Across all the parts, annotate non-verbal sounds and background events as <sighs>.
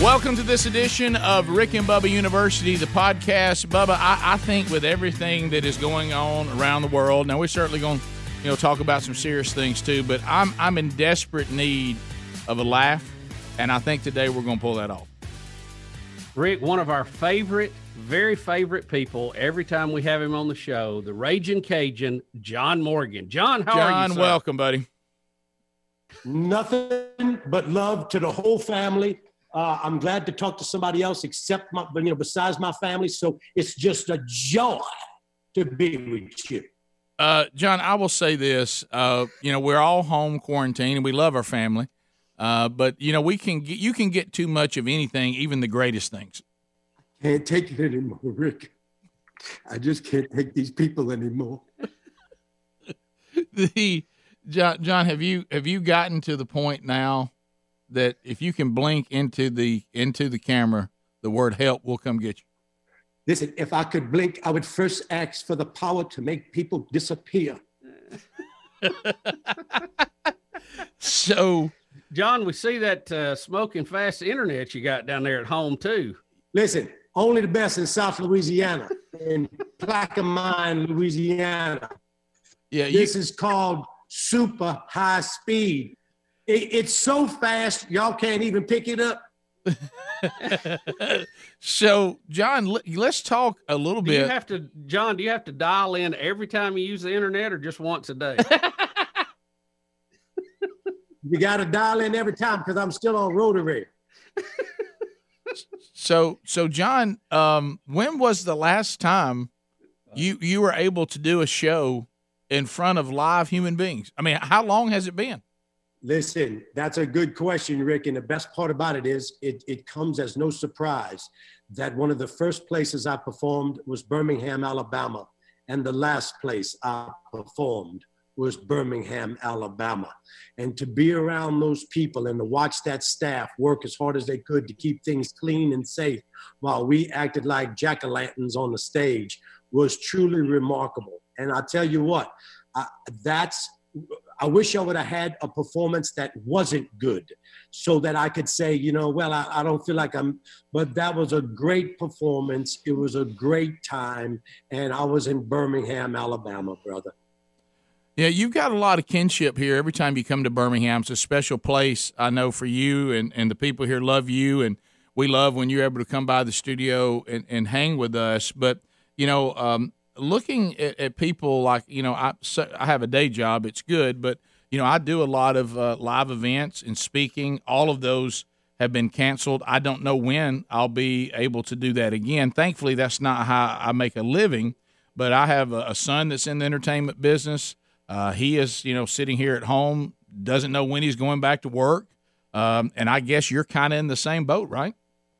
Welcome to this edition of Rick and Bubba University, the podcast. Bubba, I, I think with everything that is going on around the world, now we're certainly going to, you know, talk about some serious things too. But I'm I'm in desperate need of a laugh, and I think today we're going to pull that off. Rick, one of our favorite, very favorite people. Every time we have him on the show, the Raging Cajun, John Morgan. John, how John, are you? John, welcome, buddy. Nothing but love to the whole family. Uh, I'm glad to talk to somebody else except my, you know, besides my family. So it's just a joy to be with you. Uh, John, I will say this. Uh, you know, we're all home quarantined and we love our family. Uh, but you know, we can get, you can get too much of anything, even the greatest things. Can't take it anymore, Rick. I just can't take these people anymore. <laughs> the John, John, have you have you gotten to the point now that if you can blink into the into the camera, the word help will come get you? Listen, if I could blink, I would first ask for the power to make people disappear. <laughs> so, John, we see that uh, smoking fast internet you got down there at home too. Listen, only the best in South Louisiana, in Plaquemine, Louisiana. Yeah, you, this is called super high speed. It, it's so fast, y'all can't even pick it up. <laughs> so, John, let's talk a little do bit. You have to, John. Do you have to dial in every time you use the internet, or just once a day? you got to dial in every time because I'm still on rotary. so, so John, um, when was the last time you you were able to do a show in front of live human beings? I mean, how long has it been? Listen, that's a good question, Rick. And the best part about it is it, it comes as no surprise that one of the first places I performed was Birmingham, Alabama. And the last place I performed was Birmingham, Alabama. And to be around those people and to watch that staff work as hard as they could to keep things clean and safe while we acted like jack o' lanterns on the stage was truly remarkable. And I tell you what, I, that's I wish I would have had a performance that wasn't good so that I could say, you know, well, I, I, don't feel like I'm, but that was a great performance. It was a great time. And I was in Birmingham, Alabama, brother. Yeah, you've got a lot of kinship here. Every time you come to Birmingham, it's a special place, I know, for you, and, and the people here love you. And we love when you're able to come by the studio and, and hang with us. But, you know, um, looking at, at, people like you know I I have a day job it's good but you know I do a lot of uh, live events and speaking. All of those have been canceled. I don't know when I'll be able to do that again. Thankfully that's not how I make a living but I have a, a son that's in the entertainment business. Uh, he is you know sitting here at home doesn't know when he's going back to work. Um, and I guess you're kind of in the same boat right?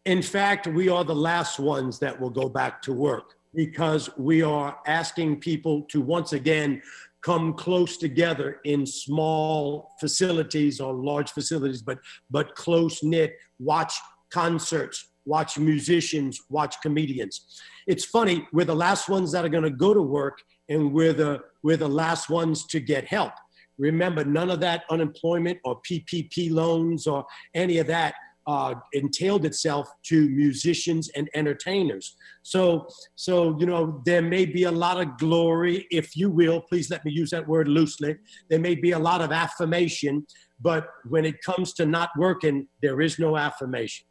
In fact we are the last ones that will go back to work because we are asking people to once again come close together in small facilities or large facilities, but but close knit. Watch concerts, watch musicians, watch comedians. It's funny we're the last ones that are going to go to work, and we're the we're the last ones to get help. Remember, none of that unemployment or PPP loans or any of that uh, entailed itself to musicians and entertainers. So, so you know, there may be a lot of glory, if you will. Please let me use that word loosely. There may be a lot of affirmation, but when it comes to not working, there is no affirmation.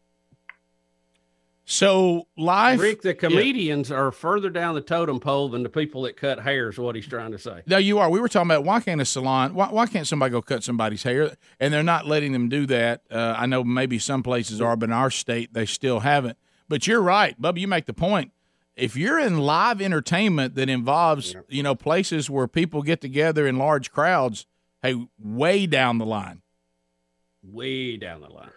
So live, Rick, the comedians yeah. are further down the totem pole than the people that cut hair. Is what he's trying to say. No, you are. We were talking about why can't a salon? Why, why can't somebody go cut somebody's hair? And they're not letting them do that. Uh, I know maybe some places are, but in our state they still haven't. But you're right, Bubba. You make the point. If you're in live entertainment that involves, yeah. you know, places where people get together in large crowds, hey, way down the line. Way down the line.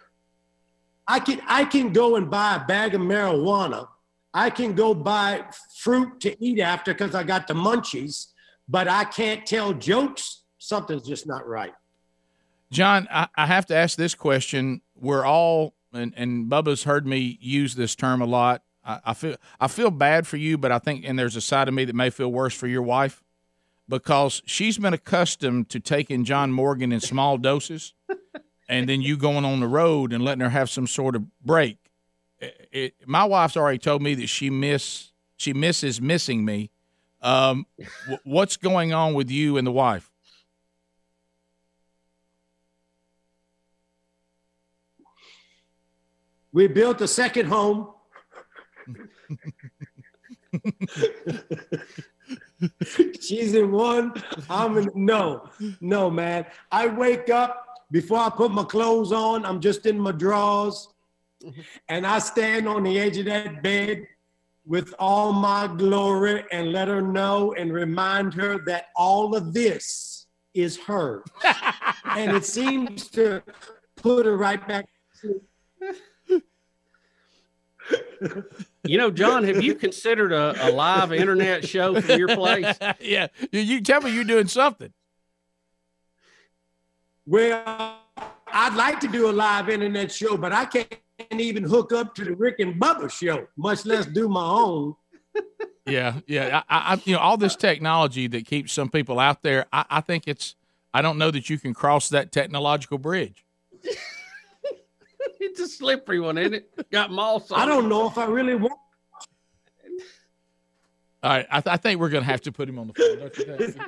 I can I can go and buy a bag of marijuana. I can go buy fruit to eat after because I got the munchies, but I can't tell jokes. Something's just not right. John, I, I have to ask this question. We're all and, and Bubba's heard me use this term a lot. I, I feel I feel bad for you, but I think and there's a side of me that may feel worse for your wife because she's been accustomed to taking John Morgan in small doses <laughs> and then you going on the road and letting her have some sort of break. it, my wife's already told me that she miss she misses missing me. Um, w- what's going on with you and the wife? We built a second home. <laughs> She's in one. I'm in no, no, man. I wake up before I put my clothes on. I'm just in my drawers, <laughs> and I stand on the edge of that bed with all my glory and let her know and remind her that all of this is her, <laughs> and it seems to put her right back. <laughs> You know, John, have you considered a, a live internet show from your place? yeah, you, you tell me you're doing something. Well, I'd like to do a live internet show, but I can't even hook up to the Rick and Bubba show, much less do my own. Yeah, yeah. I, I, you know, all this technology that keeps some people out there. I, I think it's. I don't know that you can cross that technological bridge. <laughs> it's a slippery one, isn't it? Got moss on I don't know if I really want. All right, I, th- I think we're going to have to put him on the phone. Don't you think?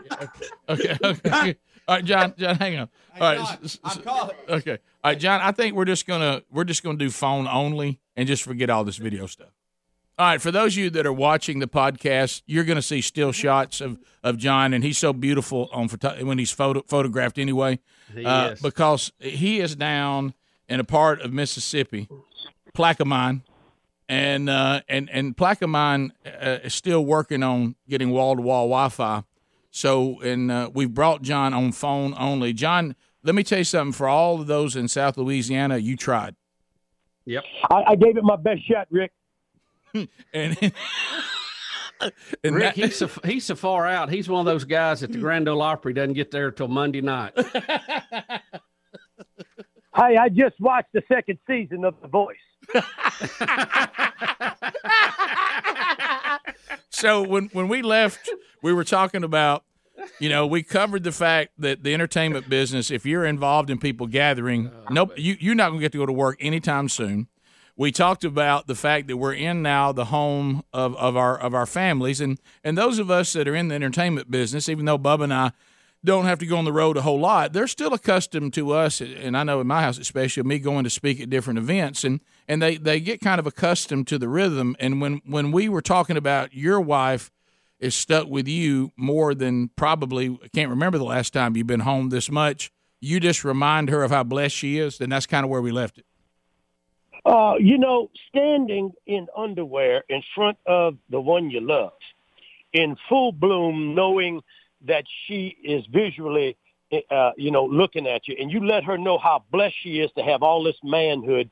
<laughs> Okay, okay. All right, John. John, hang on. All right, s- s- okay. All right, John. I think we're just gonna we're just gonna do phone only and just forget all this video stuff. All right, for those of you that are watching the podcast, you're going to see still shots of, of John, and he's so beautiful on photo- when he's photo- photographed anyway, He uh, is. because he is down in a part of Mississippi, Plaquemine, and uh, and and Plaquemine uh, is still working on getting wall to wall Wi-Fi. So, and uh, we've brought John on phone only. John, let me tell you something. For all of those in South Louisiana, you tried, Yep. I, I gave it my best shot, Rick. <laughs> and. and Rick, that- he's so, he's so far out. He's one of those guys at the Grand Ole Opry doesn't get there till Monday night. <laughs> Hey, I just watched the second season of The Voice. <laughs> so when when we left, we were talking about, you know, we covered the fact that the entertainment business, if you're involved in people gathering, oh, nope, you you're not going to get to go to work anytime soon. We talked about the fact that we're in now the home of, of our of our families, and and those of us that are in the entertainment business, even though Bub and I don't have to go on the road a whole lot, they're still accustomed to us, and I know in my house especially me going to speak at different events, and and they they get kind of accustomed to the rhythm. And when when we were talking about your wife is stuck with you more than probably I can't remember the last time you've been home this much. You just remind her of how blessed she is, and that's kind of where we left it. Uh, you know, standing in underwear in front of the one you love, in full bloom, knowing that she is visually, uh, you know, looking at you, and you let her know how blessed she is to have all this manhood.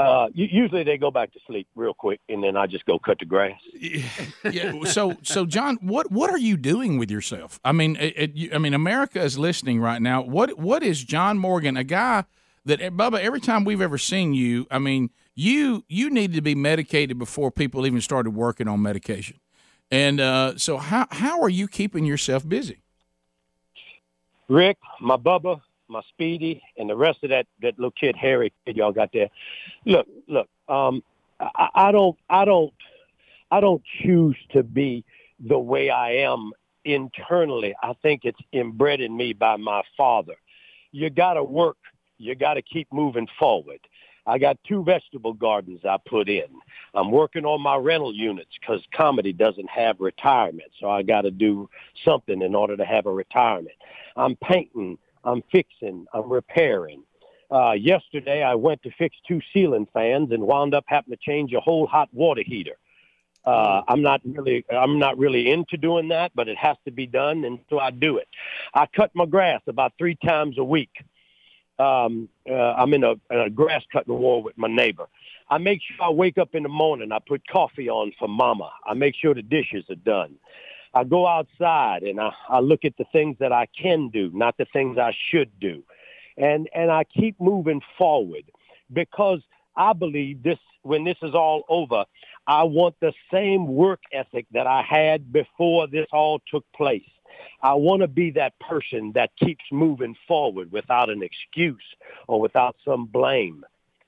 Uh, usually they go back to sleep real quick, and then I just go cut the grass. <laughs> yeah. So, so John, what what are you doing with yourself? I mean, it, it, I mean, America is listening right now. What what is John Morgan, a guy that eh, Bubba? Every time we've ever seen you, I mean, you you needed to be medicated before people even started working on medication. And uh, so, how how are you keeping yourself busy? Rick, my Bubba, my Speedy, and the rest of that that little kid Harry kid y'all got there. Look, look. Um, I, I don't, I don't, I don't choose to be the way I am internally. I think it's inbred in me by my father. You got to work. You got to keep moving forward. I got two vegetable gardens I put in. I'm working on my rental units because comedy doesn't have retirement, so I got to do something in order to have a retirement. I'm painting, I'm fixing, I'm repairing. Uh, yesterday, I went to fix two ceiling fans and wound up having to change a whole hot water heater. Uh, I'm not really, I'm not really into doing that, but it has to be done, and so I do it. I cut my grass about three times a week. Um, uh, I'm in a, a grass cutting war with my neighbor. I make sure I wake up in the morning. I put coffee on for mama. I make sure the dishes are done. I go outside and I, I look at the things that I can do, not the things I should do. And, and I keep moving forward because I believe this, when this is all over, I want the same work ethic that I had before this all took place. I want to be that person that keeps moving forward without an excuse or without some blame.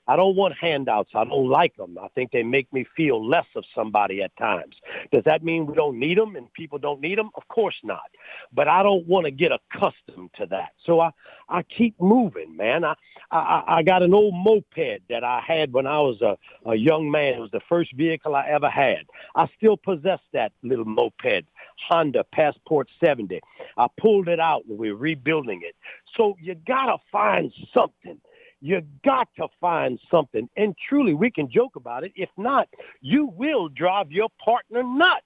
I don't want handouts. I don't like them. I think they make me feel less of somebody at times. Does that mean we don't need them and people don't need them? Of course not. But I don't want to get accustomed to that. So I, I keep moving, man. I, I, I got an old moped that I had when I was a, a young man. It was the first vehicle I ever had. I still possess that little moped, Honda Passport 70. I pulled it out and we're rebuilding it. So you got to find something you got to find something. And truly, we can joke about it. If not, you will drive your partner nuts.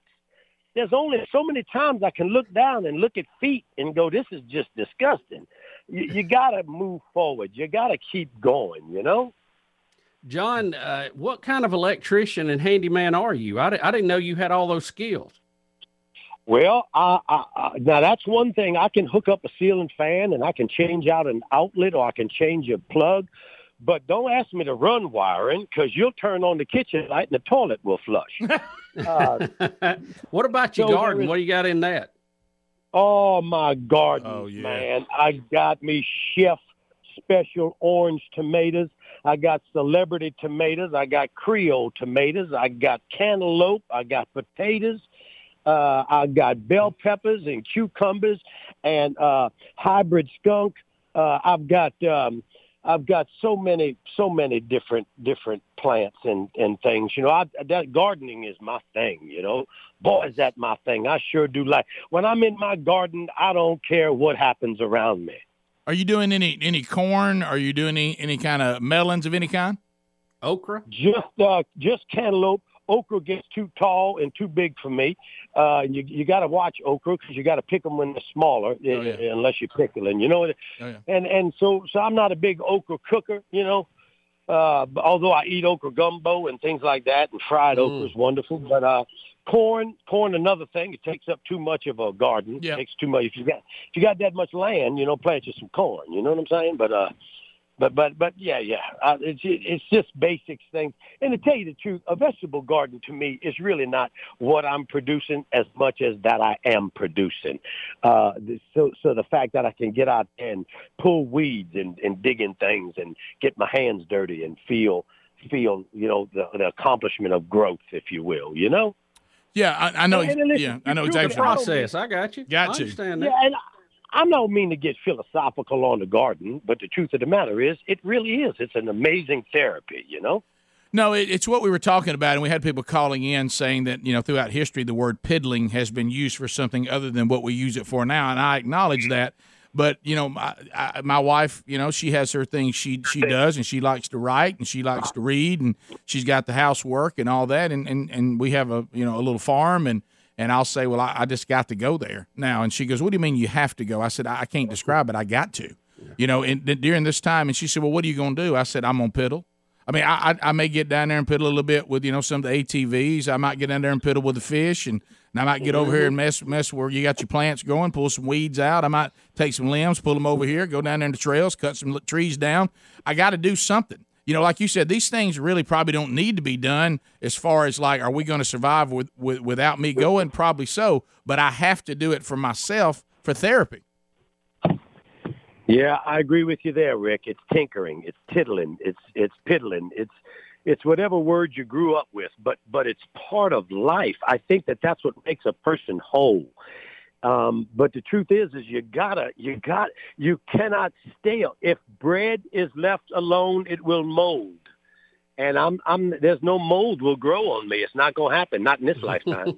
There's only so many times I can look down and look at feet and go, this is just disgusting. You, you <laughs> got to move forward. You got to keep going, you know? John, uh, what kind of electrician and handyman are you? I, I didn't know you had all those skills. Well, I, I, I, now that's one thing. I can hook up a ceiling fan and I can change out an outlet or I can change a plug. But don't ask me to run wiring because you'll turn on the kitchen light and the toilet will flush. uh, <laughs> <laughs> what about your so garden? Is, what do you got in that? Oh, my garden, oh, yeah. man. I got me chef special orange tomatoes. I got celebrity tomatoes. I got Creole tomatoes. I got cantaloupe. I got potatoes. Uh, I got bell peppers and cucumbers and uh, hybrid skunk. Uh, I've got um, I've got so many so many different different plants and and things. You know, I, that gardening is my thing. You know, boy, is that my thing. I sure do like when I'm in my garden. I don't care what happens around me. Are you doing any any corn? Are you doing any any kind of melons of any kind? Okra? Just uh, just cantaloupe okra gets too tall and too big for me. Uh, you you got to watch okra because you got to pick them when they're smaller, oh, yeah. Eh, unless you're pickling. You know, oh, yeah. and and so so I'm not a big okra cooker. You know, uh, although I eat okra gumbo and things like that, and fried mm. okra is wonderful. But uh, corn, corn, another thing. It takes up too much of a garden. Yep. It takes too much. If you got if you got that much land, you know, plant you some corn. You know what I'm saying? But uh, but but but yeah, yeah. Uh, it's it's just basic things. And to tell you the truth, a vegetable garden to me is really not what I'm producing as much as that I am producing. Uh, so so the fact that I can get out and pull weeds and and dig in things and get my hands dirty and feel feel you know the, the accomplishment of growth, if you will. You know. Yeah, I, I know. And, and yeah, I know exactly. Process. I got you. Got I you. Understand that. Yeah, and I don't mean to get philosophical on the garden, but the truth of the matter is, it really is. It's an amazing therapy, you know? No, it, it's what we were talking about, and we had people calling in saying that, you know, throughout history, the word piddling has been used for something other than what we use it for now, and I acknowledge that. But you know, my I, my wife, you know, she has her things she she does, and she likes to write, and she likes to read, and she's got the housework and all that, and and and we have a you know a little farm, and and I'll say, well, I, I, just got to go there now. And she goes, what do you mean you have to go? I said, I, I can't describe it. I got to, you know, and during this time. And she said, well, what are you going to do? I said, I'm going to piddle. I mean, I, I, I may get down there and piddle a little bit with, you know, some of the ATVs. I might get down there and piddle with the fish and, and I might get over here and mess mess where you got your plants growing, pull some weeds out. I might take some limbs, pull them over here, go down there in the trails, cut some trees down. I got to do something you know, like you said, these things really probably don't need to be done as far as like, are we going to survive with, with without me going? Probably so, but I have to do it for myself for therapy. Yeah, I agree with you there, Rick. It's tinkering, it's tiddling, it's it's piddling, it's it's whatever word you grew up with, but but it's part of life. I think that that's what makes a person whole. Um, but the truth is, is you gotta, you got, you cannot stale. If bread is left alone, it will mold. And I'm, I'm, there's no mold will grow on me. It's not going to happen. Not in this <laughs> lifetime.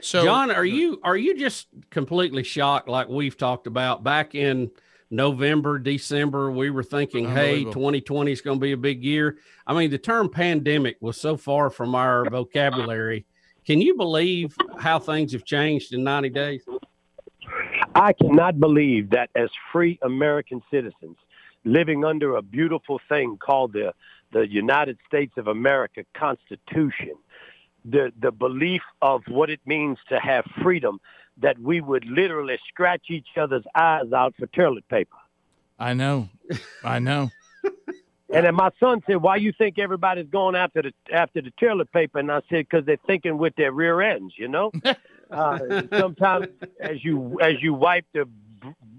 so, John, are you, are you just completely shocked? Like we've talked about back in November, December, we were thinking, Hey, 2020 is going to be a big year. I mean, the term pandemic was so far from our vocabulary. Can you believe how things have changed in 90 days? I cannot believe that as free American citizens living under a beautiful thing called the, the United States of America Constitution, the, the belief of what it means to have freedom, that we would literally scratch each other's eyes out for toilet paper. I know. I know. <laughs> And then my son said, "Why you think everybody's going after the after the toilet paper?" And I said, "Because they're thinking with their rear ends, you know." <laughs> <laughs> sometimes, as you as you wipe the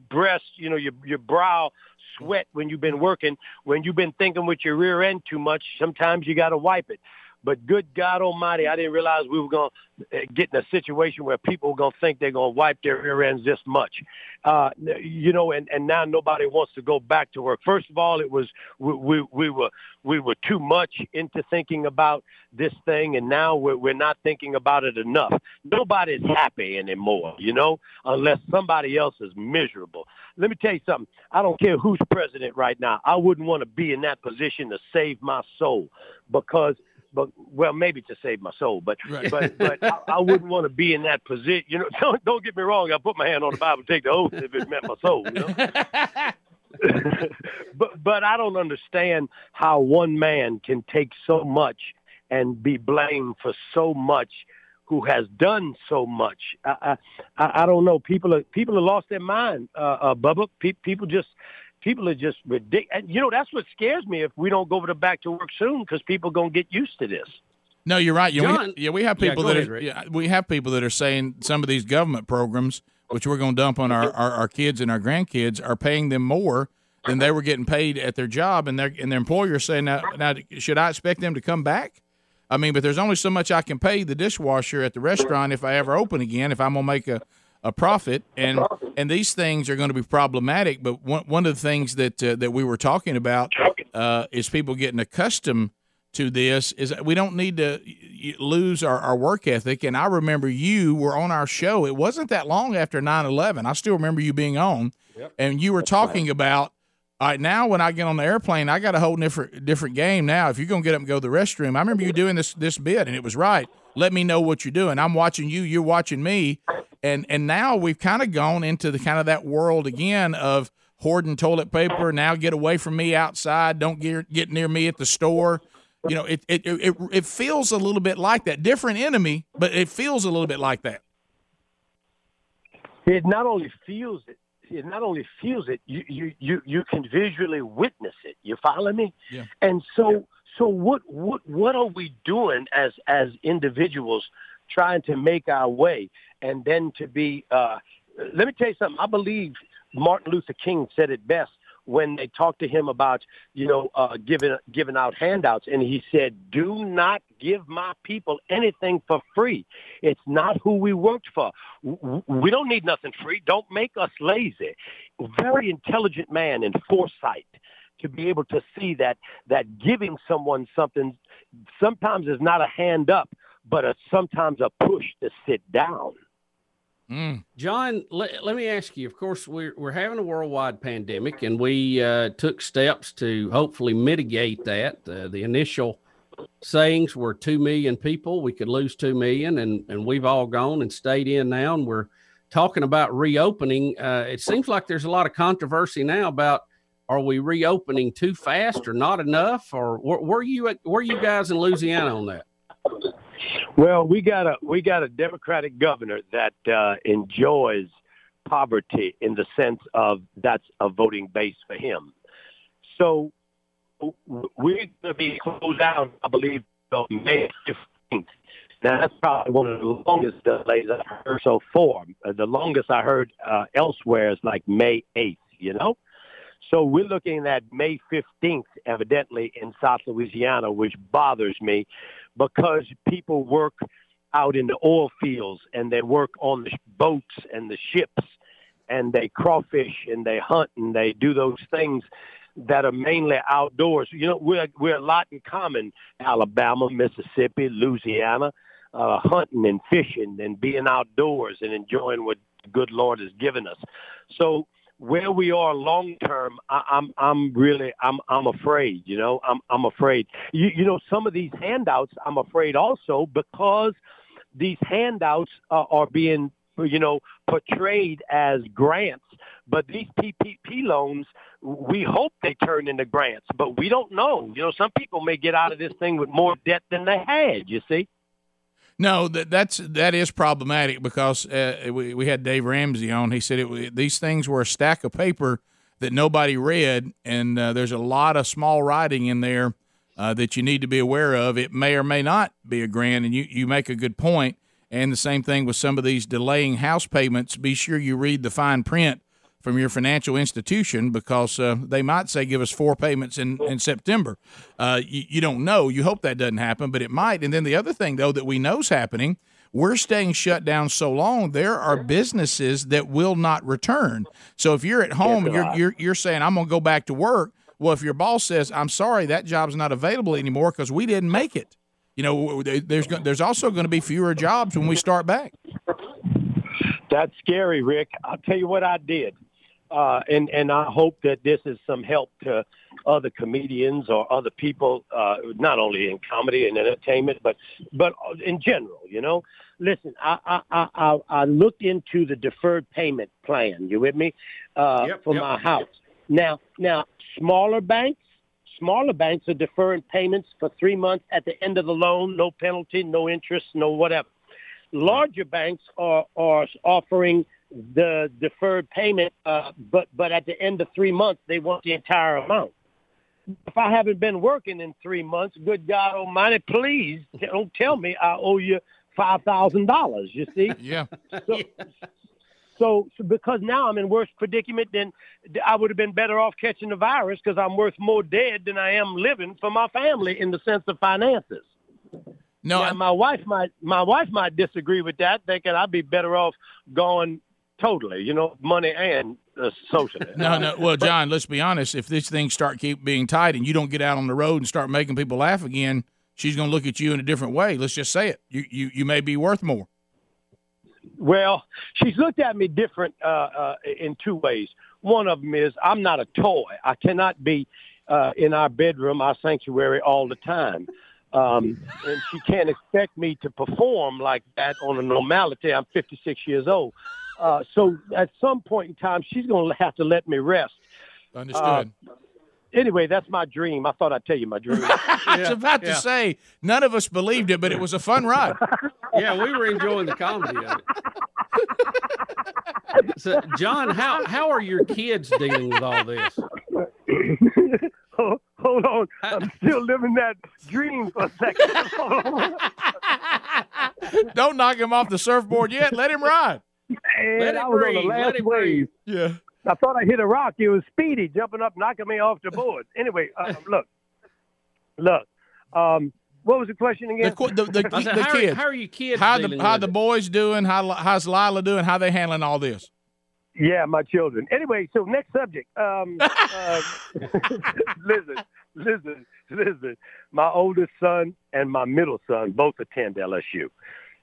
breast, you know, your your brow sweat when you've been working. When you've been thinking with your rear end too much, sometimes you got to wipe it. But good God Almighty, I didn't realize we were going to uh, get in a situation where people were going to think they're going to wipe their rear ends this much. Uh, you know, and, and now nobody wants to go back to work. First of all, it was we, we, we were we were too much into thinking about this thing, and now we're, we're not thinking about it enough. Nobody's happy anymore, you know, unless somebody else is miserable. Let me tell you something. I don't care who's president right now. I wouldn't want to be in that position to save my soul because – but well, maybe to save my soul, but right. but but I, I, wouldn't want to be in that position. You know, <laughs> don't don't get me wrong. I put my hand on the Bible, take the oath if it meant my soul. You know? <laughs> but but I don't understand how one man can take so much and be blamed for so much who has done so much. I I, I don't know. People are people have lost their mind, uh, uh, Bubba. Pe- people just people are just ridiculous. And, you know, that's what scares me if we don't go over to back to work soon because people going to get used to this. No, you're right. Yeah, John, we, yeah, we have people yeah, that ahead, are, yeah, we have people that are saying some of these government programs, which we're going to dump on our, our, our kids and our grandkids, are paying them more than they were getting paid at their job, and their and their employer saying, now, now should I expect them to come back? I mean, but there's only so much I can pay the dishwasher at the restaurant if I ever open again. If I'm gonna make a a profit, and and these things are going to be problematic. But one one of the things that uh, that we were talking about uh, is people getting accustomed to this. Is that we don't need to lose our, our work ethic. And I remember you were on our show. It wasn't that long after 9-11. I still remember you being on, yep. and you were talking about. All right, now when I get on the airplane, I got a whole different different game. Now, if you're gonna get up and go to the restroom, I remember you doing this this bit, and it was right. Let me know what you're doing. I'm watching you. You're watching me and and now we've kind of gone into the kind of that world again of hoarding toilet paper. Now get away from me outside. Don't get get near me at the store. You know, it it it, it feels a little bit like that. Different enemy, but it feels a little bit like that. It not only feels it, it not only feels it, you you you, you can visually witness it. You follow me? Yeah. And so so what what what are we doing as as individuals trying to make our way? and then to be. Uh, let me tell you something. I believe Martin Luther King said it best when they talked to him about, you know, uh, giving giving out handouts, and he said, "Do not give my people anything for free. It's not who we worked for. We don't need nothing free. Don't make us lazy." Very intelligent man and foresight to be able to see that that giving someone something sometimes is not a hand up, but a, sometimes a push to sit down. Mm. John, let, let me ask you. Of course, we're we're having a worldwide pandemic, and we uh, took steps to hopefully mitigate that. Uh, the initial sayings were two million people. We could lose two million, and and we've all gone and stayed in now, and we're talking about reopening. Uh, it seems like there's a lot of controversy now about are we reopening too fast or not enough, or where, where you where you guys in Louisiana on that? Well, we got a we got a Democratic governor that uh, enjoys poverty in the sense of that's a voting base for him. So we're going to be closed down, I believe, on May 15th. Now that's probably one of the longest delays I've heard so far. The longest I heard uh, elsewhere is like May 8th. You know. So we're looking at May 15th, evidently, in South Louisiana, which bothers me because people work out in the oil fields and they work on the boats and the ships and they crawfish and they hunt and they do those things that are mainly outdoors. You know, we're we're a lot in common: Alabama, Mississippi, Louisiana, uh, hunting and fishing and being outdoors and enjoying what the good Lord has given us. So where we are long term, I'm I'm really I'm I'm afraid. You know, I'm I'm afraid. You you know, some of these handouts, I'm afraid also because these handouts uh, are being you know portrayed as grants, but these PPP loans, we hope they turn into grants, but we don't know. You know, some people may get out of this thing with more debt than they had. You see. No, that that's that is problematic because uh, we we had Dave Ramsey on. He said it, these things were a stack of paper that nobody read, and uh, there's a lot of small writing in there uh, that you need to be aware of. It may or may not be a grant, and you you make a good point. And the same thing with some of these delaying house payments. Be sure you read the fine print from your financial institution because uh, they might say give us four payments in, in September. Uh, you, you don't know. You hope that doesn't happen, but it might. And then the other thing, though, that we know is happening – we're staying shut down so long there are businesses that will not return so if you're at home and you're, you're, you're saying i'm going to go back to work well if your boss says i'm sorry that job's not available anymore because we didn't make it you know there's there's also going to be fewer jobs when we start back that's scary rick i'll tell you what i did uh, and and I hope that this is some help to other comedians or other people, uh, not only in comedy and entertainment, but but in general. You know, listen, I I I, I looked into the deferred payment plan. You with me? Uh, yep, for yep. my house. Now now smaller banks. Smaller banks are deferring payments for three months at the end of the loan, no penalty, no interest, no whatever. Larger banks are are offering the deferred payment, uh, but but at the end of three months they want the entire amount. If I haven't been working in three months, good God Almighty, please don't tell me I owe you five thousand dollars. You see? <laughs> Yeah. So, so, so, because now I'm in worse predicament than I would have been better off catching the virus because I'm worth more dead than I am living for my family in the sense of finances. No, now, my wife might my wife might disagree with that, thinking I'd be better off going totally. You know, money and uh, socially. <laughs> no, no. Well, John, let's be honest. If these things start keep being tight and you don't get out on the road and start making people laugh again, she's going to look at you in a different way. Let's just say it. You you you may be worth more. Well, she's looked at me different uh, uh, in two ways. One of them is I'm not a toy. I cannot be uh, in our bedroom, our sanctuary, all the time. Um, and she can't expect me to perform like that on a normality. I'm 56 years old. Uh, so at some point in time, she's going to have to let me rest. Understood. Uh, anyway, that's my dream. I thought I'd tell you my dream. <laughs> I was about to say, none of us believed it, but it was a fun ride. <laughs> yeah, we were enjoying the comedy of it. <laughs> So, John, how how are your kids dealing with all this? hold on. I'm still living that dream for a second. Don't knock him off the surfboard yet. Let him ride. And Let I was breathe. on the last wave. Yeah. I thought I hit a rock. It was Speedy jumping up, knocking me off the board. Anyway, uh, look, <laughs> look. Um, what was the question again? The, the, the, <laughs> the how kids. Are, how are you kids? How the how the boys doing? How how's Lila doing? How they handling all this? Yeah, my children. Anyway, so next subject. Um, <laughs> uh, listen, listen, listen. My oldest son and my middle son both attend LSU,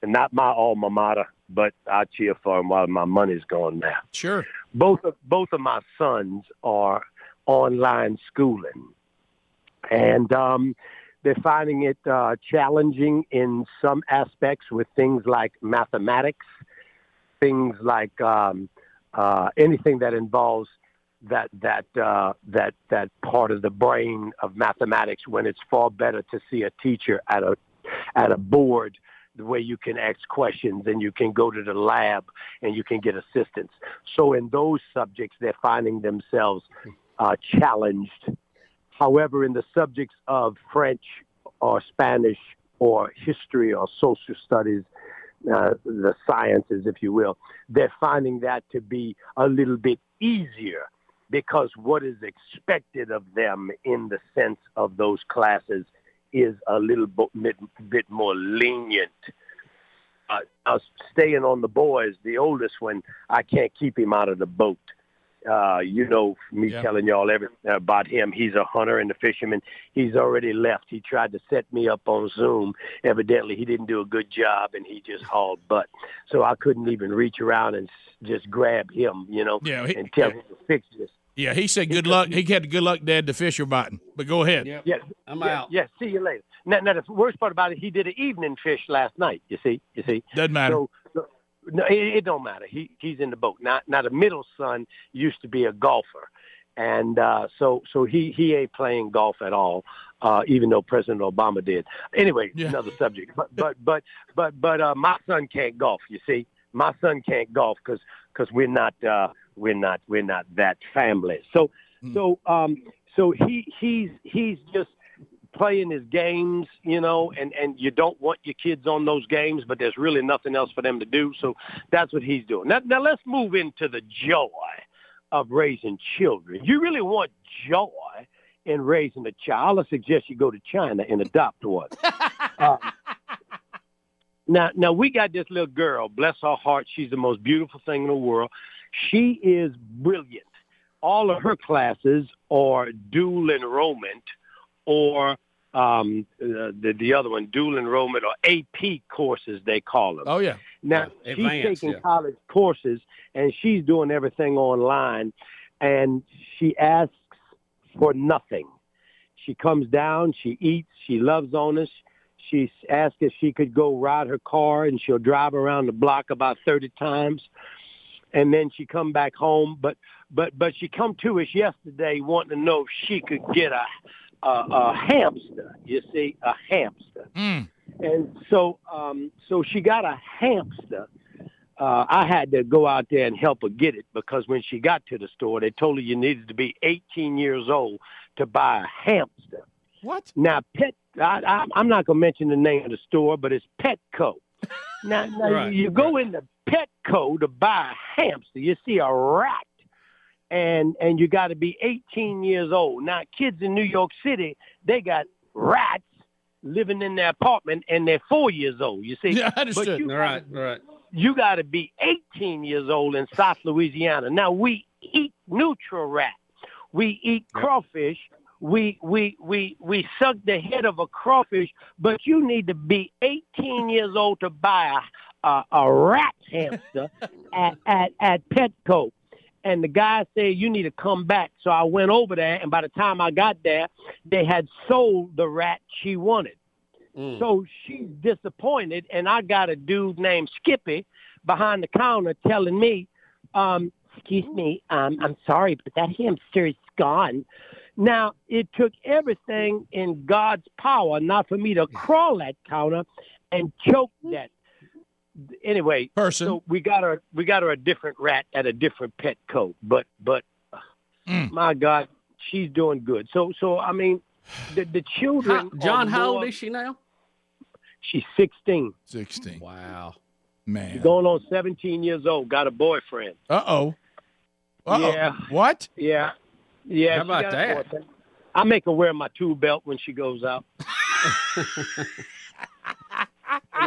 and not my alma mater, but I cheer for them while my money's gone now. Sure. Both of both of my sons are online schooling, and um, they're finding it uh, challenging in some aspects with things like mathematics, things like um, uh, anything that involves that that uh, that that part of the brain of mathematics. When it's far better to see a teacher at a at a board the way you can ask questions and you can go to the lab and you can get assistance. So in those subjects, they're finding themselves uh, challenged. However, in the subjects of French or Spanish or history or social studies, uh, the sciences, if you will, they're finding that to be a little bit easier because what is expected of them in the sense of those classes is a little bit, bit more lenient. Uh, I was staying on the boys. The oldest one, I can't keep him out of the boat. Uh, you know, me yeah. telling y'all everything about him. He's a hunter and a fisherman. He's already left. He tried to set me up on Zoom. Evidently, he didn't do a good job, and he just hauled butt. So I couldn't even reach around and just grab him, you know, yeah, he, and tell him to fix this. Yeah, he said good luck. He had good luck, Dad, to fish your biting. But go ahead. Yep. Yeah, I'm yeah, out. Yeah, see you later. Now, now, the worst part about it, he did an evening fish last night. You see, you see. Doesn't matter. So, so no, it, it don't matter. He he's in the boat. Now, now the middle son used to be a golfer, and uh, so so he he ain't playing golf at all. Uh, even though President Obama did. Anyway, yeah. another subject. But but but but but uh, my son can't golf. You see, my son can't golf because because we're not uh, we're not we're not that family. So mm. so um so he he's he's just playing his games, you know, and and you don't want your kids on those games, but there's really nothing else for them to do. So that's what he's doing. Now, now let's move into the joy of raising children. You really want joy in raising a child. I suggest you go to China and adopt one. uh, <laughs> now, now we got this little girl. Bless her heart, she's the most beautiful thing in the world. She is brilliant. All of her classes are dual enrollment or um, uh, the the other one, dual enrollment or AP courses they call them. Oh yeah. Now yeah. she's Advanced, taking yeah. college courses and she's doing everything online, and she asks for nothing. She comes down, she eats, she loves on us. She asked if she could go ride her car, and she'll drive around the block about thirty times, and then she come back home. But but but she come to us yesterday wanting to know if she could get a a, a hamster. You see, a hamster. Mm. And so, um, so she got a hamster. Uh, I had to go out there and help her get it because when she got to the store, they told her you needed to be 18 years old to buy a hamster. What? Now, Pet, I, I, I'm not going to mention the name of the store, but it's Petco. Now, now Right, you, you go into Petco to buy a hamster. You see a rat, and and you got to be 18 years old. Now, kids in New York City, they got rats living in their apartment, and they're four years old. You see, <laughs> Yeah, I but understood. you All right, all right. you got to be 18 years old in South Louisiana. Now we eat nutria rat. We eat Yep. crawfish. We we we we suck the head of a crawfish, but you need to be 18 years old to buy a a, a rat hamster <laughs> at, at at Petco. And the guy said you need to come back. So I went over there, and by the time I got there, they had sold the rat she wanted. Mm. So she's disappointed, and I got a dude named Skippy behind the counter telling me, um, "Excuse me, um, I'm sorry, but that hamster is gone." Now it took everything in God's power not for me to crawl that counter and choke that. Anyway, Person. so we got her we got her a different rat at a different pet coat, but but Mm. my God, she's doing good. So so I mean, the the children. How, John, how old is she now? She's 16. 16. Wow. Man. She's Going on 17 years old. Got a boyfriend. Uh oh. Uh oh. Yeah. What? Yeah. Yeah. How about that? I make her wear my tool belt when she goes out. <laughs> and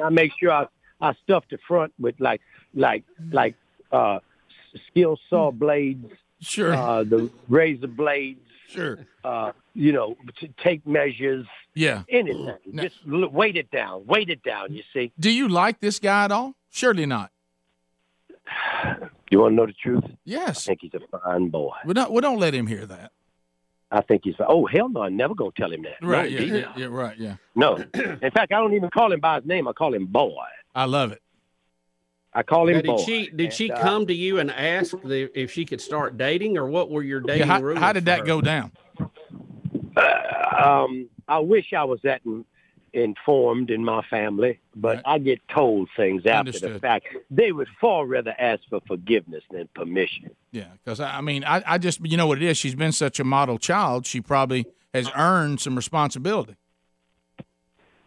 I make sure I, I stuff the front with like like like uh s- steel saw blades, Sure. uh the razor blades, sure. uh, you know, to take measures, Yeah. anything. No. Just weight it down, weight it down, you see. Do you like this guy at all? Surely not. <sighs> <sighs> You want to know the truth? Yes. I think he's a fine boy. We don't. We don't let him hear that. I think he's. Oh hell no! I'm never gonna tell him that. No, Right. Yeah. Yeah. yeah right. Yeah. No. <clears throat> In fact, I don't even call him by his name. I call him boy. I love it. I call him Now, boy. did she did she And, uh, come to you and ask the, if she could start dating, or what were your Yeah, dating how, rules? how did for that her? go down? Uh, um, I wish I was that in, informed in my family, but Right. I get told things after the fact. They would far rather ask for forgiveness than permission. Yeah, because I I mean, I, I just you know what it is. She's been such a model child. She probably has earned some responsibility.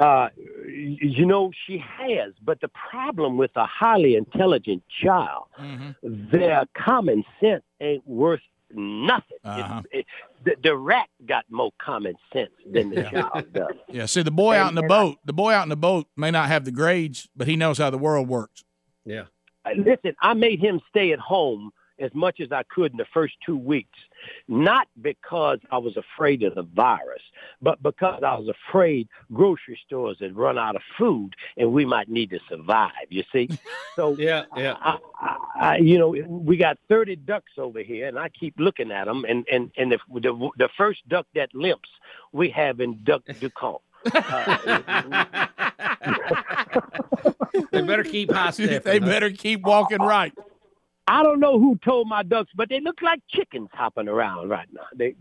Uh, you know, she has, but the problem with a highly intelligent child, Mm-hmm. their common sense ain't worth nothing. Uh-huh. it- the, the rat got more common sense than the Yeah. child does. <laughs> Yeah. See, the boy out in the and I- boat, the boy out in the boat may not have the grades, but he knows how the world works. Yeah. Listen, I made him stay at home as much as I could in the first two weeks, not because I was afraid of the virus, but because I was afraid grocery stores had run out of food and we might need to survive. You see, <laughs> so Yeah, yeah. I, I, I, you know, we got 30 ducks over here, and I keep looking at them. And and and the the, the first duck that limps, we have in Duck Ducon. Uh, <laughs> they better keep high stepping. <laughs> they better keep walking right. I don't know who told my ducks, but they look like chickens hopping around right now. They,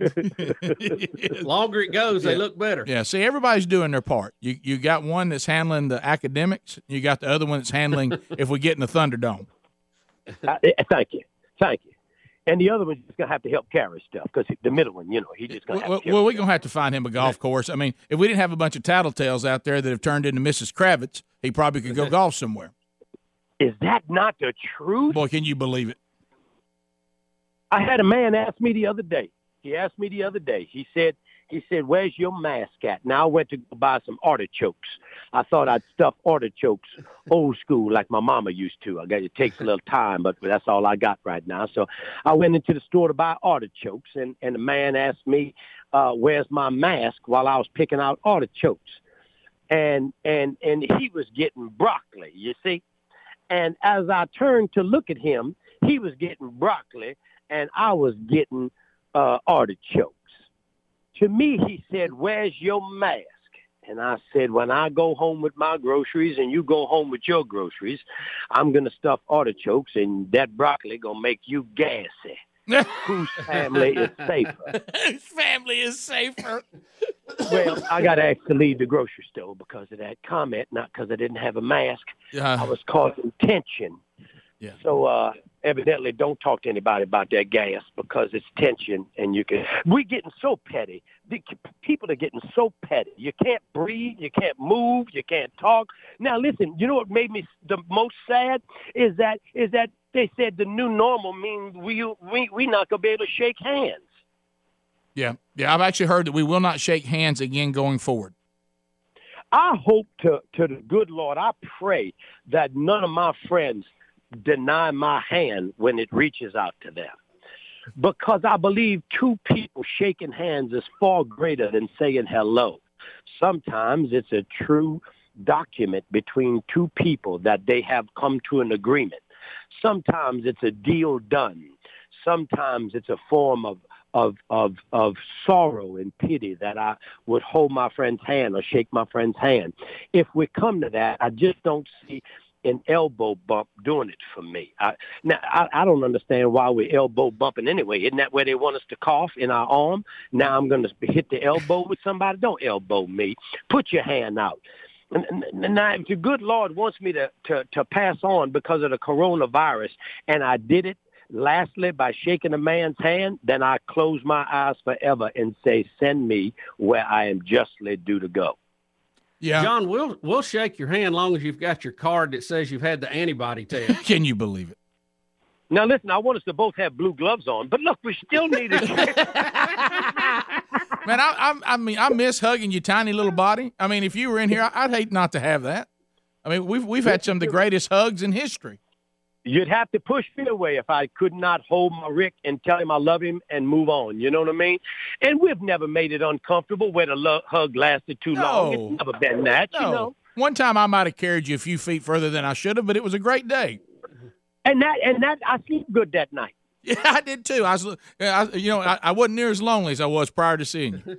<laughs> <laughs> Longer it goes, they look better. Yeah, see, everybody's doing their part. You you got one that's handling the academics. You got the other one that's handling <laughs> if we get in the Thunderdome. Uh, thank you, thank you. And the other one's just gonna have to help carry stuff because the middle one, you know, he just gonna have Well, to. well, we're gonna have to find him a golf course. I mean, if we didn't have a bunch of tattletales out there that have turned into Mrs. Kravitz, he probably could go golf somewhere. Is that not the truth? Boy, can you believe it? I had a man ask me the other day. He asked me the other day. He said, he said, "Where's your mask at?" Now I went to go buy some artichokes. I thought I'd stuff artichokes <laughs> old school like my mama used to. I got it takes a little time, but that's all I got right now. So I went into the store to buy artichokes, and and the man asked me, uh, "Where's my mask?" While I was picking out artichokes, and and and he was getting broccoli. You see, and as I turned to look at him, he was getting broccoli, and I was getting uh, artichokes. To me, he said, Where's your mask? And I said, When I go home with my groceries and you go home with your groceries, I'm going to stuff artichokes, and that broccoli going to make you gassy. Whose family is safer? Whose family is safer? well, I got asked to leave the grocery store because of that comment, not because I didn't have a mask. Yeah. I was causing tension. Yeah. So uh, evidently, don't talk to anybody about that gas because it's tension, and you can. We're getting so petty. The people are getting so petty. You can't breathe. You can't move. You can't talk. Now, listen. You know what made me the most sad is that is that they said the new normal means we we we not gonna be able to shake hands. Yeah, yeah. I've actually heard that we will not shake hands again going forward. I hope to to the good Lord. I pray that none of my friends deny my hand when it reaches out to them. Because I believe two people shaking hands is far greater than saying hello. Sometimes it's a true document between two people that they have come to an agreement. Sometimes it's a deal done. Sometimes it's a form of of of of sorrow and pity that I would hold my friend's hand or shake my friend's hand. If we come to that, I just don't see an elbow bump doing it for me. I, now, I, I don't understand why we're elbow bumping anyway. Isn't that where they want us to cough in our arm? Now I'm going to hit the elbow with somebody. Don't elbow me. Put your hand out. And, and now, if the good Lord wants me to, to, to pass on because of the coronavirus, and I did it lastly by shaking a man's hand, then I close my eyes forever and say, send me where I am justly due to go. Yeah. John, we'll we'll shake your hand long as you've got your card that says you've had the antibody test. <laughs> Can you believe it? Now listen, I want us to both have blue gloves on, but look, we still need it. <laughs> <laughs> Man, I, I, I mean, I miss hugging your tiny little body. I mean, if you were in here, I'd hate not to have that. I mean, we've we've had some of the greatest hugs in history. You'd have to push me away if I could not hold my Rick and tell him I love him and move on. You know what I mean? And we've never made it uncomfortable where the lo- hug lasted too no. long. It's never been that, no. you know. One time I might have carried you a few feet further than I should have, but it was a great day. And that and that I sleep good that night. <laughs> Yeah, I did too. I was, I, you know, I, I wasn't near as lonely as I was prior to seeing you.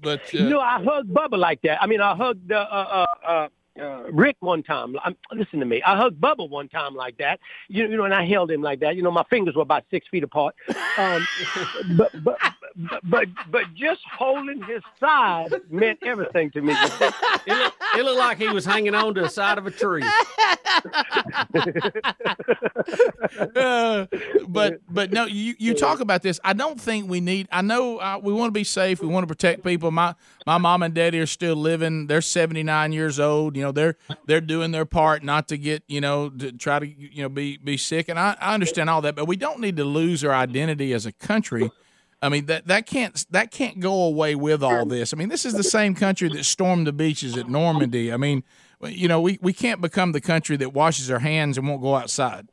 But uh, <laughs> you know, I hugged Bubba like that. I mean, I hugged uh, uh, uh, uh, Rick one time. I'm, listen to me. I hugged Bubba one time like that. You, you know, and I held him like that. You know, my fingers were about six feet apart. Um, <laughs> but, but but but just holding his side meant everything to me. <laughs> It looked, it looked like he was hanging on to the side of a tree. <laughs> uh, but but no, you you talk about this. I don't think we need. I know uh, we want to be safe. We want to protect people. My my mom and daddy are still living. They're seventy nine years old. You know they're they're doing their part not to get you know to try to you know be be sick. And I, I understand all that, but we don't need to lose our identity as a country. I mean that that can't that can't go away with all this. I mean this is the same country that stormed the beaches at Normandy. I mean you know, we, we can't become the country that washes our hands and won't go outside.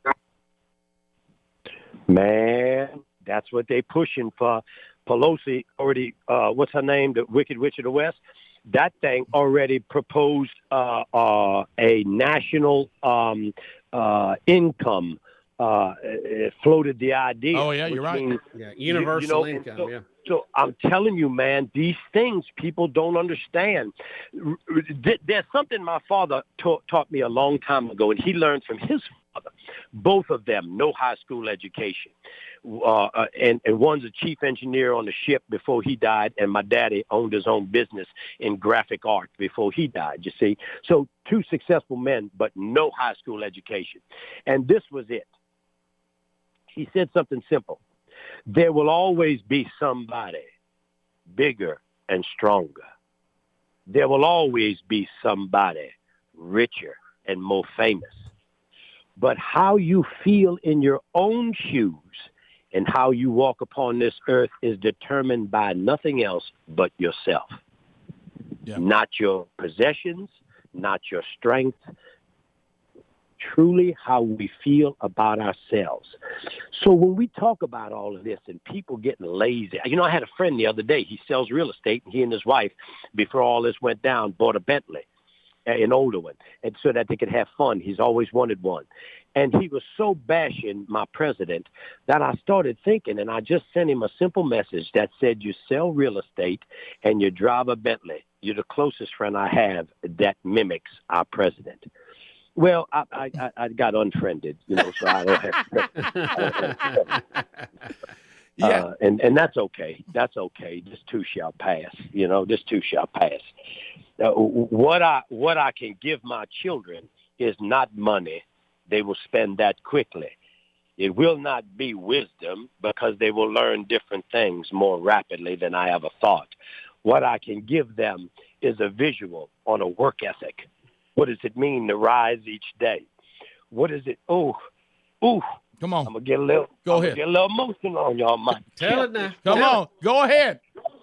Man, that's what they pushing for. Pelosi already, uh, what's her name, the Wicked Witch of the West? That thing already proposed uh, uh, a national um, uh, income. Uh, it floated the idea. Oh yeah, you're right. Means, yeah, universal you, you know, income. So, yeah. So I'm telling you, man, these things people don't understand. There's something my father ta- taught me a long time ago, and he learned from his father. Both of them, no high school education. Uh, uh, and, and one's a chief engineer on the ship before he died, and my daddy owned his own business in graphic art before he died, you see. So two successful men, but no high school education. And this was it. He said something simple there will always be somebody bigger and stronger. There will always be somebody richer and more famous. But how you feel in your own shoes and how you walk upon this earth is determined by nothing else but yourself. Yeah. Not your possessions, not your strength, truly how we feel about ourselves. So when we talk about all of this and people getting lazy, you know, I had a friend the other day. He sells real estate, and he and his wife, before all this went down, bought a Bentley, an older one, and so that they could have fun. He's always wanted one. And he was so bashing my president that I started thinking, and I just sent him a simple message that said, you sell real estate and you drive a Bentley. You're the closest friend I have that mimics our president. Well, I, I, I got unfriended, you know, so I don't have. <laughs> <laughs> yeah, uh, and and that's okay. That's okay. This too shall pass. You know, this too shall pass. Uh, what I what I can give my children is not money. They will spend that quickly. It will not be wisdom because they will learn different things more rapidly than I ever thought. What I can give them is a visual on a work ethic what does it mean to rise each day? What is it? Oh, ooh. Come on. I'm gonna get a little. Go I'm ahead. Get a little emotional on y'all. My <laughs> tell it now. Come tell on. It. Go ahead.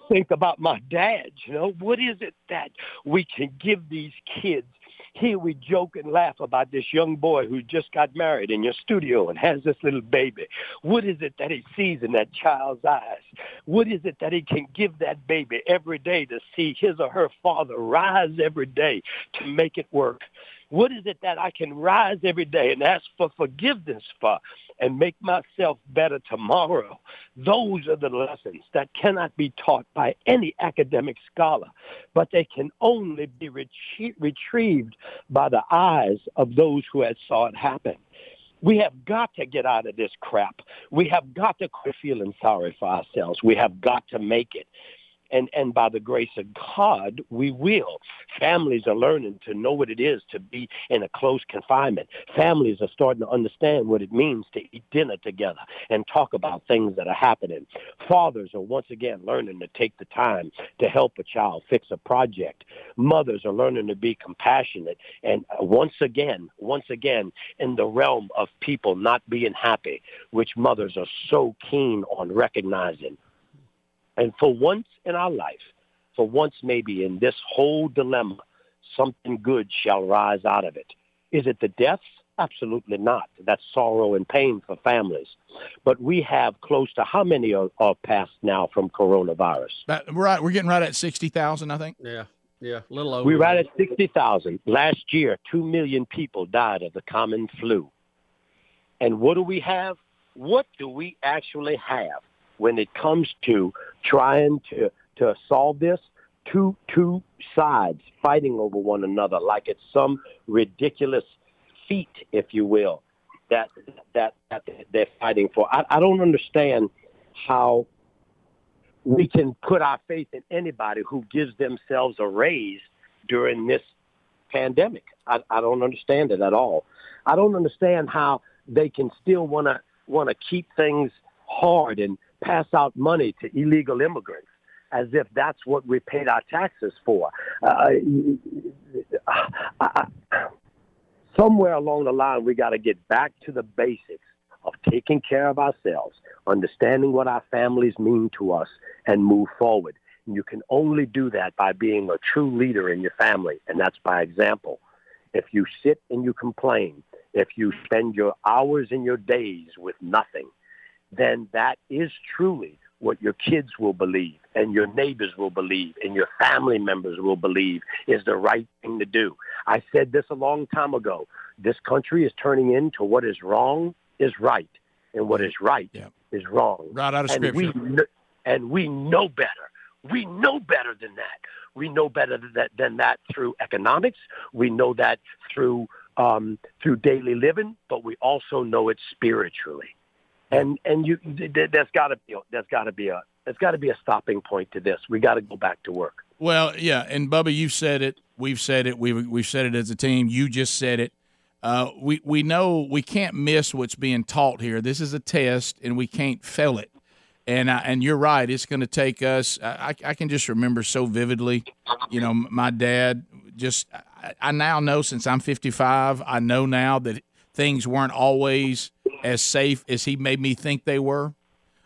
Think about my dad. You know what is it that we can give these kids here we joke and laugh about this young boy who just got married in your studio and has this little baby. What is it that he sees in that child's eyes? What is it that he can give that baby every day to see his or her father rise every day to make it work? What is it that I can rise every day and ask for forgiveness for and make myself better tomorrow? Those are the lessons that cannot be taught by any academic scholar, but they can only be retrie- retrieved by the eyes of those who had saw it happen. We have got to get out of this crap. We have got to quit feeling sorry for ourselves. We have got to make it and and by the grace of God, we will. Families are learning to know what it is to be in a close confinement. Families are starting to understand what it means to eat dinner together and talk about things that are happening. Fathers are once again learning to take the time to help a child fix a project. Mothers are learning to be compassionate and once again, once again, in the realm of people not being happy, which mothers are so keen on recognizing and for once in our life, for once maybe in this whole dilemma, something good shall rise out of it. Is it the deaths? Absolutely not. That's sorrow and pain for families. But we have close to how many are, are passed now from coronavirus? right, we're getting right at sixty thousand, I think. Yeah, yeah, a little over. We're right at sixty thousand. Last year, two million people died of the common flu. And what do we have? What do we actually have? When it comes to trying to, to solve this, two, two sides fighting over one another like it's some ridiculous feat, if you will, that, that, that they're fighting for. I, I don't understand how we can put our faith in anybody who gives themselves a raise during this pandemic. I, I don't understand it at all. I don't understand how they can still want to want to keep things hard and pass out money to illegal immigrants as if that's what we paid our taxes for. Uh, I, somewhere along the line, we got to get back to the basics of taking care of ourselves, understanding what our families mean to us, and move forward. And you can only do that by being a true leader in your family, and that's by example. If you sit and you complain, if you spend your hours and your days with nothing, then that is truly what your kids will believe and your neighbors will believe and your family members will believe is the right thing to do. I said this a long time ago. This country is turning into what is wrong is right and what is right yeah. is wrong. Right out of and scripture. We, and we know better. We know better than that. We know better than that, than that through economics. We know that through um, through daily living, but we also know it spiritually and and you there's got to be there's got to be a there's got to be a stopping point to this. We got to go back to work. Well, yeah, and Bubba, you've said it. We've said it. We've we've said it as a team. You just said it. Uh, we we know we can't miss what's being taught here. This is a test, and we can't fail it. And I, and you're right. It's going to take us. I, I can just remember so vividly. You know, my dad just. I, I now know since I'm 55. I know now that things weren't always as safe as he made me think they were.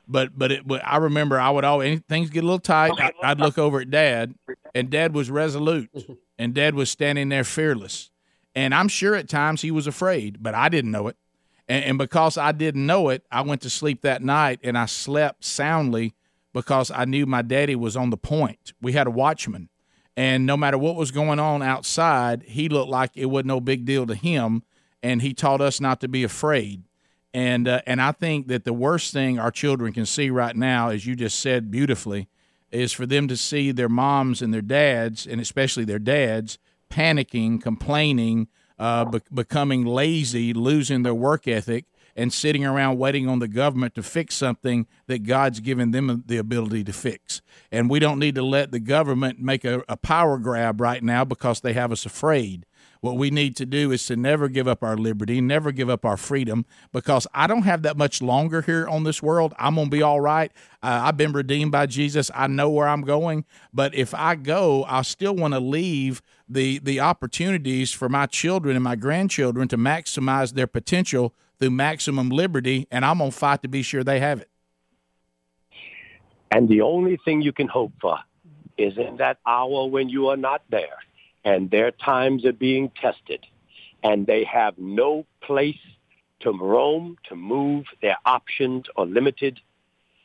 but but it, but I remember I would always things get a little tight. I, I'd look over at Dad, and Dad was resolute, and Dad was standing there fearless. And I'm sure at times he was afraid, but I didn't know it. And, and because I didn't know it, I went to sleep that night and I slept soundly because I knew my daddy was on the point. We had a watchman, and no matter what was going on outside, he looked like it wasn't no big deal to him, and he taught us not to be afraid. And uh, and I think that the worst thing our children can see right now, as you just said beautifully, is for them to see their moms and their dads, and especially their dads, panicking, complaining, uh, be- becoming lazy, losing their work ethic, and sitting around waiting on the government to fix something that God's given them the ability to fix. And we don't need to let the government make a, a power grab right now because they have us afraid. What we need to do is to never give up our liberty, never give up our freedom, because I don't have that much longer here on this world. I'm going to be all right. Uh, I've been redeemed by Jesus. I know where I'm going. But if I go, I still want to leave the, the opportunities for my children and my grandchildren to maximize their potential through maximum liberty. And I'm going to fight to be sure they have it. And the only thing you can hope for is in that hour when you are not there and their times are being tested and they have no place to roam, to move, their options are limited,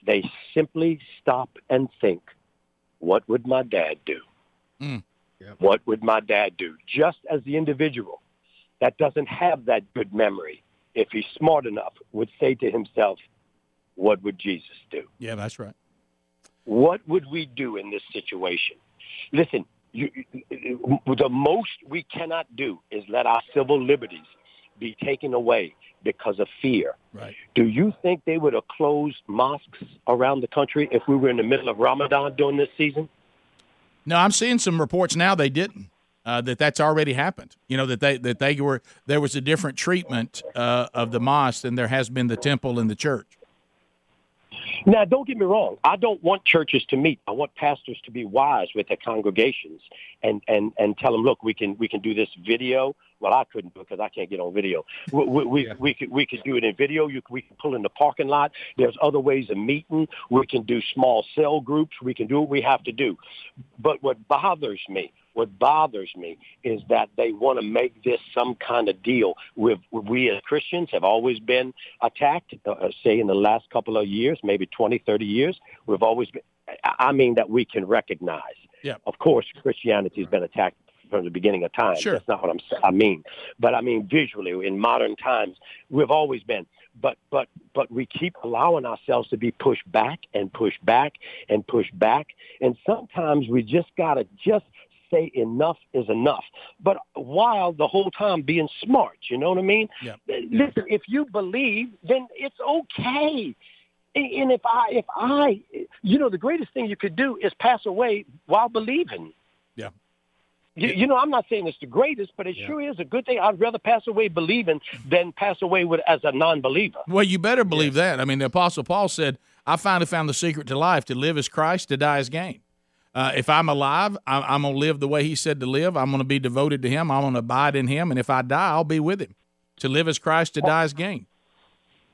they simply stop and think, what would my dad do? Mm. Yep. What would my dad do? Just as the individual that doesn't have that good memory, if he's smart enough, would say to himself, what would Jesus do? Yeah, that's right. What would we do in this situation? Listen, you, the most we cannot do is let our civil liberties be taken away because of fear. Right. Do you think they would have closed mosques around the country if we were in the middle of Ramadan during this season? No, I'm seeing some reports now they didn't. Uh, that that's already happened. You know that they that they were there was a different treatment uh, of the mosque than there has been the temple and the church. Now, don't get me wrong. I don't want churches to meet. I want pastors to be wise with their congregations and and and tell them, look, we can we can do this video. Well, I couldn't because I can't get on video. We we, we, yeah. we could we could do it in video. You we can pull in the parking lot. There's other ways of meeting. We can do small cell groups. We can do what we have to do. But what bothers me what bothers me is that they want to make this some kind of deal. With, we as Christians have always been attacked, uh, uh say in the last couple of years, maybe 20, 30 years. We've always been, I mean that we can recognize. Yeah. Of course, Christianity has been attacked from the beginning of time. Sure. That's not what I'm I mean. But I mean visually in modern times, we've always been. But but but we keep allowing ourselves to be pushed back and pushed back and pushed back. And sometimes we just gotta just say enough is enough, but while the whole time being smart. You know what I mean? Yeah. Listen, if you believe, then it's okay. And if I, if I, you know, the greatest thing you could do is pass away while believing. Yeah. You, you, know, I'm not saying it's the greatest, but it yeah. sure is a good thing. I'd rather pass away believing than pass away with as a non-believer. Well, you better believe yes. that. I mean, the Apostle Paul said, "I finally found the secret to life: to live as Christ, to die as gain." Uh, if I'm alive, I'm, I'm going to live the way He said to live. I'm going to be devoted to Him. I'm going to abide in Him. And if I die, I'll be with Him. To live as Christ, to die as gain.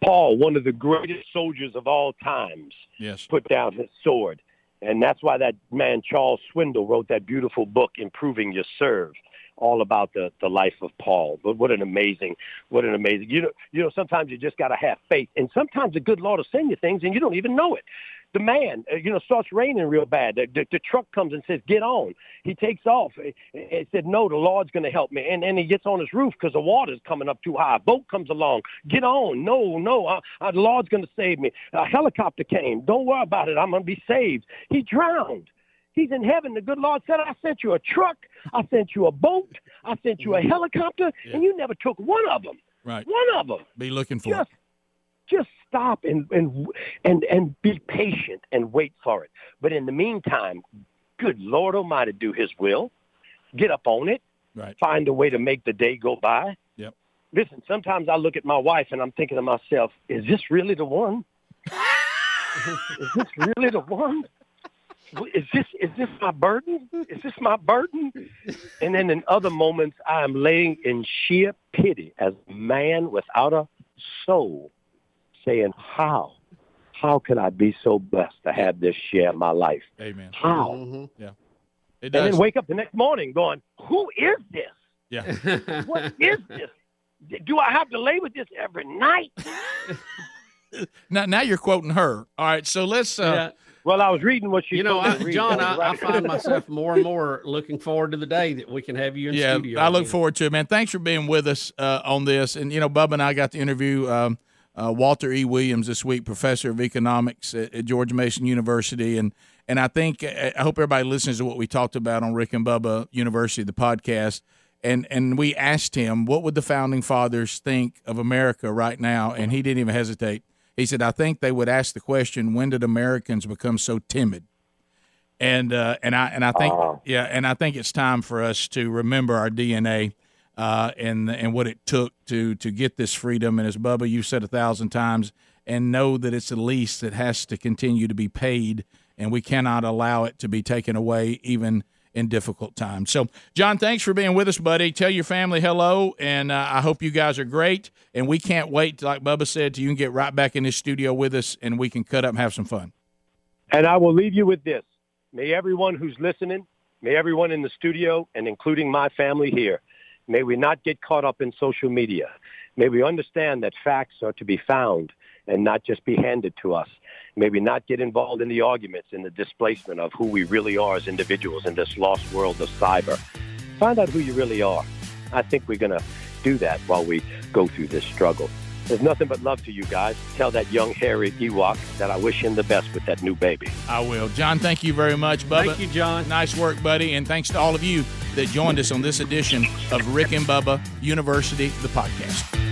Paul, one of the greatest soldiers of all times, yes. put down his sword. And that's why that man, Charles Swindoll, wrote that beautiful book, Improving Your Serve, all about the, the life of Paul. But what an amazing, what an amazing, you know, you know, sometimes you just got to have faith. And sometimes the good Lord will send you things and you don't even know it the man, uh, you know, starts raining real bad. The, the, the, truck comes and says, "Get on." He takes off. He, said, "No, the Lord's going to help me." And then he gets on his roof because the water's coming up too high. A boat comes along. Get on. No, no, uh, uh, the Lord's going to save me. A helicopter came. Don't worry about it. I'm going to be saved. He drowned. He's in heaven. The good Lord said, I sent you a truck. I sent you a boat. I sent you a helicopter. Yeah. And you never took one of them. Right. One of them. Be looking for just, it just stop and and and and be patient and wait for it. But in the meantime, good Lord Almighty, do His will. Get up on it. Right. Find a way to make the day go by. Yep. Listen, sometimes I look at my wife and I'm thinking to myself, is this really the one? <laughs> is this really the one? Is this is this my burden? Is this my burden? And then in other moments, I am laying in sheer pity as a man without a soul saying, how? how can I be so blessed to have this share my life? Amen. How? Mm-hmm. Yeah. It And then wake up the next morning going, who is this? yeah. <laughs> What is this? Do I have to lay with this every night? <laughs> Now, now you're quoting her. All right. So let's. Uh, yeah. Well, I was reading what she. You know, I. John, I, I find myself more and more looking forward to the day that we can have you in yeah, studio. I look again. forward to it, man. Thanks for being with us uh, on this. And you know, Bubba and I got to interview um, uh, Walter E. Williams this week, professor of economics at, at George Mason University, and and I think I hope everybody listens to what we talked about on Rick and Bubba University, the podcast. And and we asked him what would the founding fathers think of America right now, and he didn't even hesitate. He said, "I think they would ask the question: When did Americans become so timid?" and uh, and I and I think yeah, and I think it's time for us to remember our DNA uh, and and what it took to to get this freedom. And as Bubba, you've said a thousand times, and know that it's a lease that has to continue to be paid, and we cannot allow it to be taken away, even in difficult times. So, John, thanks for being with us, buddy. Tell your family hello, and uh, I hope you guys are great. And we can't wait, like Bubba said, till you can get right back in this studio with us, and we can cut up and have some fun. And I will leave you with this. May everyone who's listening, may everyone in the studio, and including my family here, may we not get caught up in social media. May we understand that facts are to be found and not just be handed to us. May we not get involved in the arguments and the displacement of who we really are as individuals in this lost world of cyber. Find out who you really are. I think we're going to do that while we go through this struggle. There's nothing but love to you guys. Tell that young hairy Ewok that I wish him the best with that new baby. I will. John, thank you very much, Bubba. Thank you, John. Nice work, buddy. And thanks to all of you that joined us on this edition of Rick and Bubba University, the podcast.